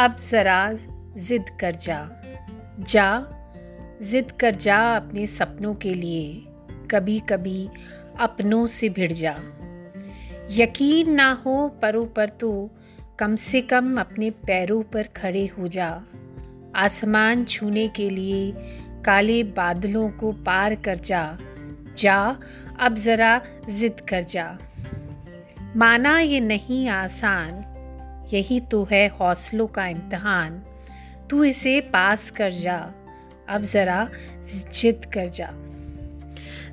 अब ज़रा ज़िद कर जा। जा, ज़िद कर जा अपने सपनों के लिए। कभी कभी अपनों से भिड़ जा। यकीन ना हो परों पर तो कम से कम अपने पैरों पर खड़े हो जा। आसमान छूने के लिए काले बादलों को पार कर जा। जा, अब ज़रा ज़िद कर जा। माना ये नहीं आसान यही तो है हौसलों का इम्तहान। तू इसे पास कर जा। अब ज़रा जिद कर जा।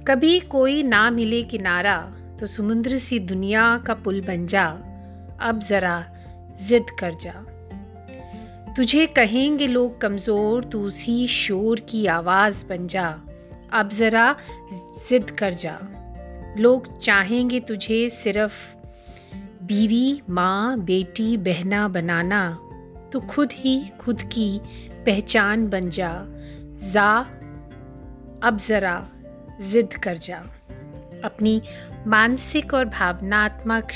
कभी कोई ना मिले किनारा तो समुद्र सी दुनिया का पुल बन जा। अब ज़रा जिद कर जा। तुझे कहेंगे लोग कमज़ोर, तू उसी शोर की आवाज़ बन जा। अब ज़रा जिद कर जा। लोग चाहेंगे तुझे सिर्फ़ बीवी, माँ, बेटी, बहना, बनाना तो खुद ही खुद की पहचान बन जा। जा, अब ज़रा ज़िद कर जा। अपनी मानसिक और भावनात्मक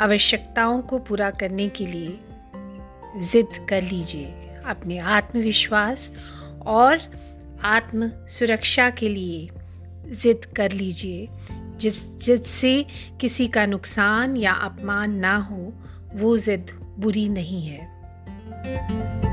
आवश्यकताओं को पूरा करने के लिए ज़िद कर लीजिए। अपने आत्मविश्वास और आत्म सुरक्षा के लिए ज़िद कर लीजिए। जिस जिससे किसी का नुकसान या अपमान ना हो वो ज़िद बुरी नहीं है।